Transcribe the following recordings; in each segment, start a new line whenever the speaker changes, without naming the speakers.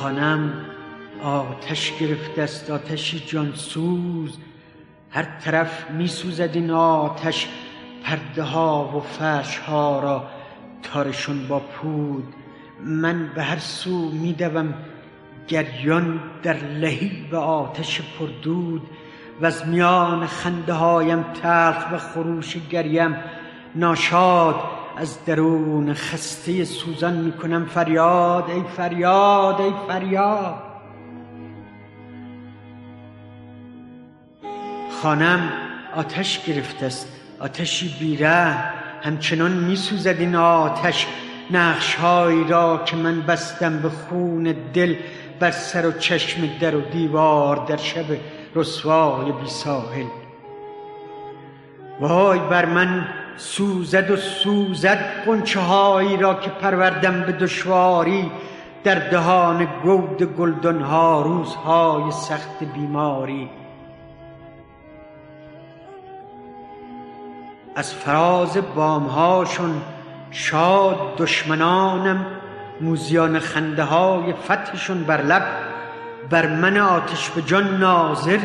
خانم آتش گرفته است آتشی جانسوز هر طرف می سوزد این آتش پرده ها و فرش ها را. تارشون با پود. من به هر سو می دوم گریان در لهیب آتش پردود. و از میان خنده هایم تلخ و خروش گریم. ناشاد از درون خسته سوزان می‌کنم فریاد ای فریاد ای فریاد. خانم آتش گرفته است آتشی بیره همچنان میسوزد این آتش. نقشهایی را که من بستم به خون دل بر سر و چشم در و دیوار در شب رسوای بی ساحل. وای بر من سوزد و سوزد قنچه را که پروردم به دشواری در دهان گود گلدن ها روزهای سخت بیماری. از فراز بامهاشون شاد دشمنانم موزیان خنده های فتحشون بر لب بر من آتش به جان ناظر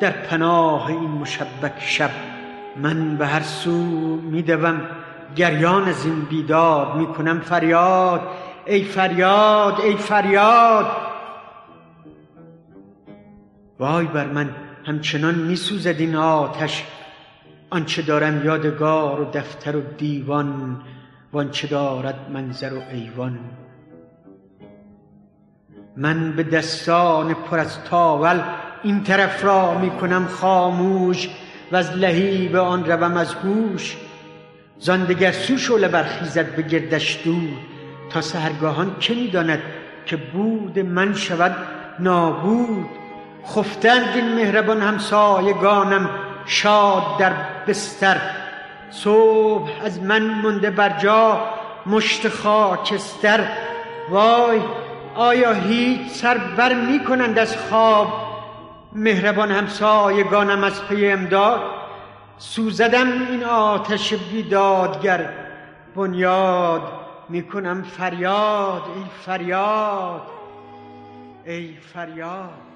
در پناه این مشبک شب. من به هر سو میدوم گریان از این بیداد می‌کنم فریاد. ای فریاد ای فریاد. وای بر من همچنان میسوزد این آتش. آنچه دارم یادگار و دفتر و دیوان وانچه دارد منظر و ایوان. من به دستان پر از تاول این طرف را می‌کنم خاموش. و از لهیب آن روم از هوش زان دگر سو شعله برخیزد به گردش دور تا سهرگاهان که می‌داند که بود من شود نابود؟ خفتند این مهربان همسایگانم شاد در بستر. صبح از من مونده بر جا مشت خاکستر. وای آیا هیچ سر بر می کنند از خواب؟ مهربان همسایگانم از پی امداد سوزدم این آتش بیدادگر. بنیاد می‌کنم فریاد ای فریاد ای فریاد.